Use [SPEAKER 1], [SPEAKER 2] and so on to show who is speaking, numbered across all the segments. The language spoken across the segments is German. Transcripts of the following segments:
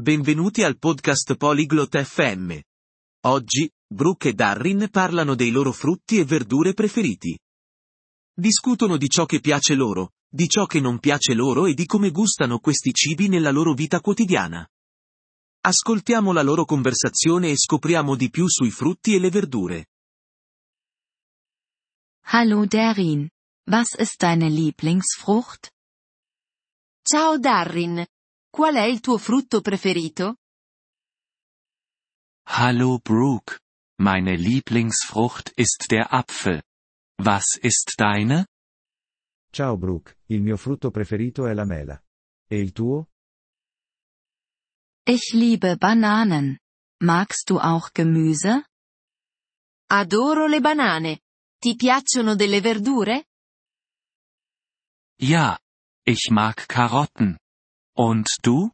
[SPEAKER 1] Benvenuti al podcast Polyglot FM. Oggi, Brooke e Darrin parlano dei loro frutti e verdure preferiti. Discutono di ciò che piace loro, di ciò che non piace loro e di come gustano questi cibi nella loro vita quotidiana. Ascoltiamo la loro conversazione e scopriamo di più sui frutti e le verdure.
[SPEAKER 2] Hallo Darin. Was ist deine Lieblingsfrucht?
[SPEAKER 3] Ciao Darrin. Qual è il tuo frutto preferito?
[SPEAKER 4] Hallo Brooke. Meine Lieblingsfrucht ist der Apfel. Was ist deine?
[SPEAKER 5] Ciao Brooke, il mio frutto preferito è la mela. E il tuo?
[SPEAKER 2] Ich liebe Bananen. Magst du auch Gemüse?
[SPEAKER 3] Adoro le banane. Ti piacciono delle verdure?
[SPEAKER 4] Ja. Ich mag Karotten. Und du?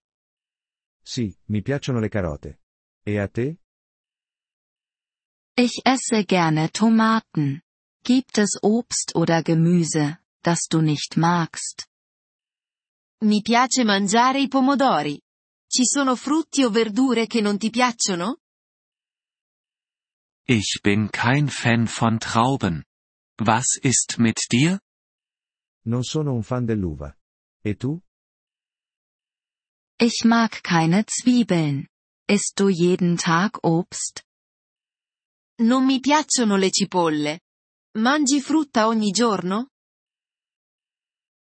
[SPEAKER 5] Sì, mi piacciono le carote. E a te?
[SPEAKER 2] Ich esse gerne Tomaten. Gibt es Obst oder Gemüse, das du nicht magst?
[SPEAKER 3] Mi piace mangiare i pomodori. Ci sono frutti o verdure che non ti piacciono?
[SPEAKER 4] Ich bin kein Fan von Trauben. Was ist mit dir?
[SPEAKER 5] Non sono un fan dell'uva. E tu?
[SPEAKER 2] Ich mag keine Zwiebeln. Isst du jeden Tag Obst?
[SPEAKER 3] Non mi piacciono le cipolle. Mangi frutta ogni giorno?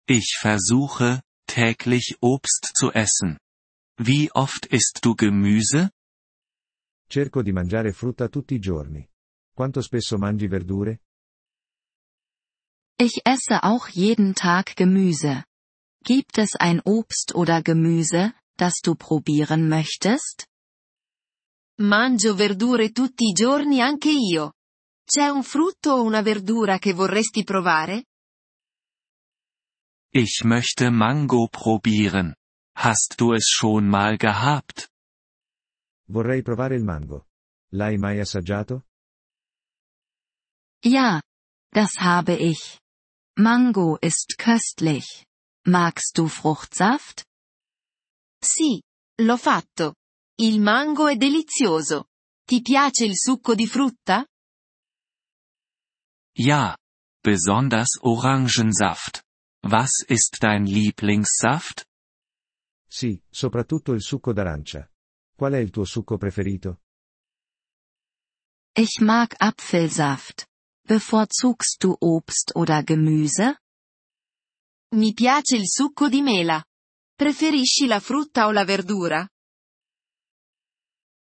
[SPEAKER 4] Ich versuche, täglich Obst zu essen. Wie oft isst du Gemüse?
[SPEAKER 5] Cerco di mangiare frutta tutti i giorni. Quanto spesso mangi verdure?
[SPEAKER 2] Ich esse auch jeden Tag Gemüse. Gibt es ein Obst oder Gemüse, das du probieren möchtest?
[SPEAKER 3] Mangio verdure tutti i giorni anche io. C'è un frutto o una verdura che vorresti provare?
[SPEAKER 4] Ich möchte Mango probieren. Hast du es schon mal gehabt?
[SPEAKER 5] Vorrei provare il mango. L'hai mai assaggiato?
[SPEAKER 2] Ja. Das habe ich. Mango ist köstlich. Magst du Fruchtsaft?
[SPEAKER 3] Sì, l'ho fatto. Il mango è delizioso. Ti piace il succo di frutta?
[SPEAKER 4] Ja. Besonders Orangensaft. Was ist dein Lieblingssaft?
[SPEAKER 5] Sì, soprattutto il succo d'arancia. Qual è il tuo succo preferito?
[SPEAKER 2] Ich mag Apfelsaft. Bevorzugst du Obst oder Gemüse?
[SPEAKER 3] Mi piace il succo di mela. Preferisci la frutta o la verdura?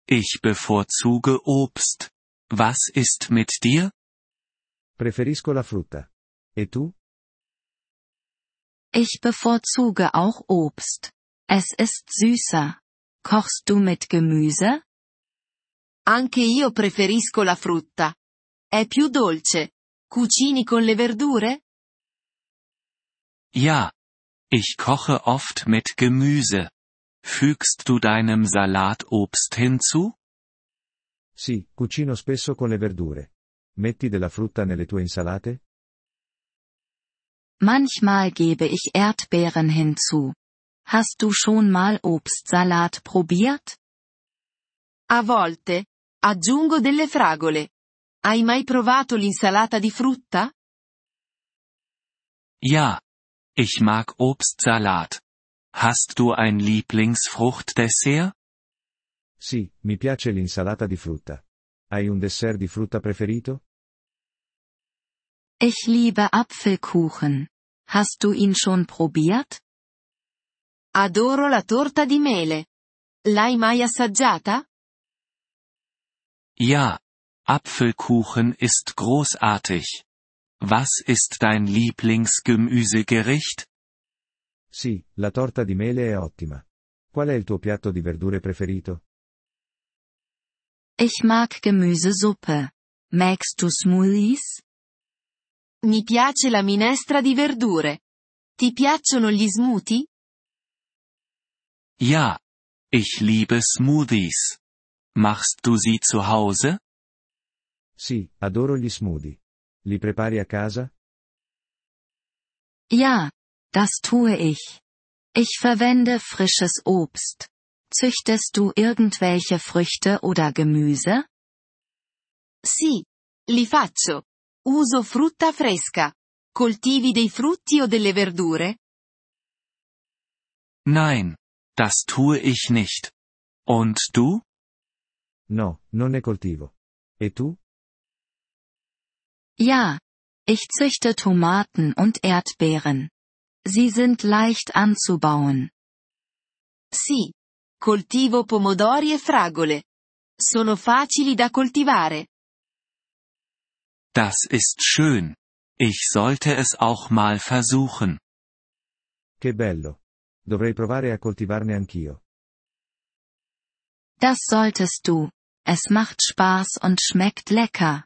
[SPEAKER 4] Ich bevorzuge Obst. Was ist mit dir?
[SPEAKER 5] Preferisco la frutta. E tu?
[SPEAKER 2] Ich bevorzuge auch Obst. Es ist süßer. Kochst du mit Gemüse?
[SPEAKER 3] Anche io preferisco la frutta. È più dolce. Cucini con le verdure?
[SPEAKER 4] Ja. Ich koche oft mit Gemüse. Fügst du deinem Salat Obst hinzu?
[SPEAKER 5] Sì, cucino spesso con le verdure. Metti della frutta nelle tue insalate?
[SPEAKER 2] Manchmal gebe ich Erdbeeren hinzu. Hast du schon mal Obstsalat probiert?
[SPEAKER 3] A volte, aggiungo delle fragole. Hai mai provato l'insalata di frutta?
[SPEAKER 4] Ja. Ich mag Obstsalat. Hast du ein Lieblingsfruchtdessert?
[SPEAKER 5] Sì, mi piace l'insalata di frutta. Hai un dessert di frutta preferito?
[SPEAKER 2] Ich liebe Apfelkuchen. Hast du ihn schon probiert?
[SPEAKER 3] Adoro la torta di mele. L'hai mai assaggiata?
[SPEAKER 4] Ja. Apfelkuchen ist großartig. Was ist dein Lieblingsgemüsegericht?
[SPEAKER 5] Sì, la torta di mele è ottima. Qual è il tuo piatto di verdure preferito?
[SPEAKER 2] Ich mag Gemüsesuppe. Magst du Smoothies?
[SPEAKER 3] Mi piace la minestra di verdure. Ti piacciono gli smoothie?
[SPEAKER 4] Ja. Ich liebe Smoothies. Machst du sie zu Hause?
[SPEAKER 5] Sì, adoro gli smoothie. Li prepari a casa?
[SPEAKER 2] Ja, das tue ich. Ich verwende frisches Obst. Züchtest du irgendwelche Früchte oder Gemüse?
[SPEAKER 3] Sì. Li faccio. Uso frutta fresca. Coltivi dei frutti o delle verdure?
[SPEAKER 4] Nein, das tue ich nicht. Und du?
[SPEAKER 5] No, non ne coltivo. E tu?
[SPEAKER 2] Ja. Ich züchte Tomaten und Erdbeeren. Sie sind leicht anzubauen.
[SPEAKER 3] Sì. Coltivo pomodori e fragole. Sono facili da coltivare.
[SPEAKER 4] Das ist schön. Ich sollte es auch mal versuchen.
[SPEAKER 5] Che bello. Dovrei provare a coltivarne anch'io.
[SPEAKER 2] Das solltest du. Es macht Spaß und schmeckt lecker.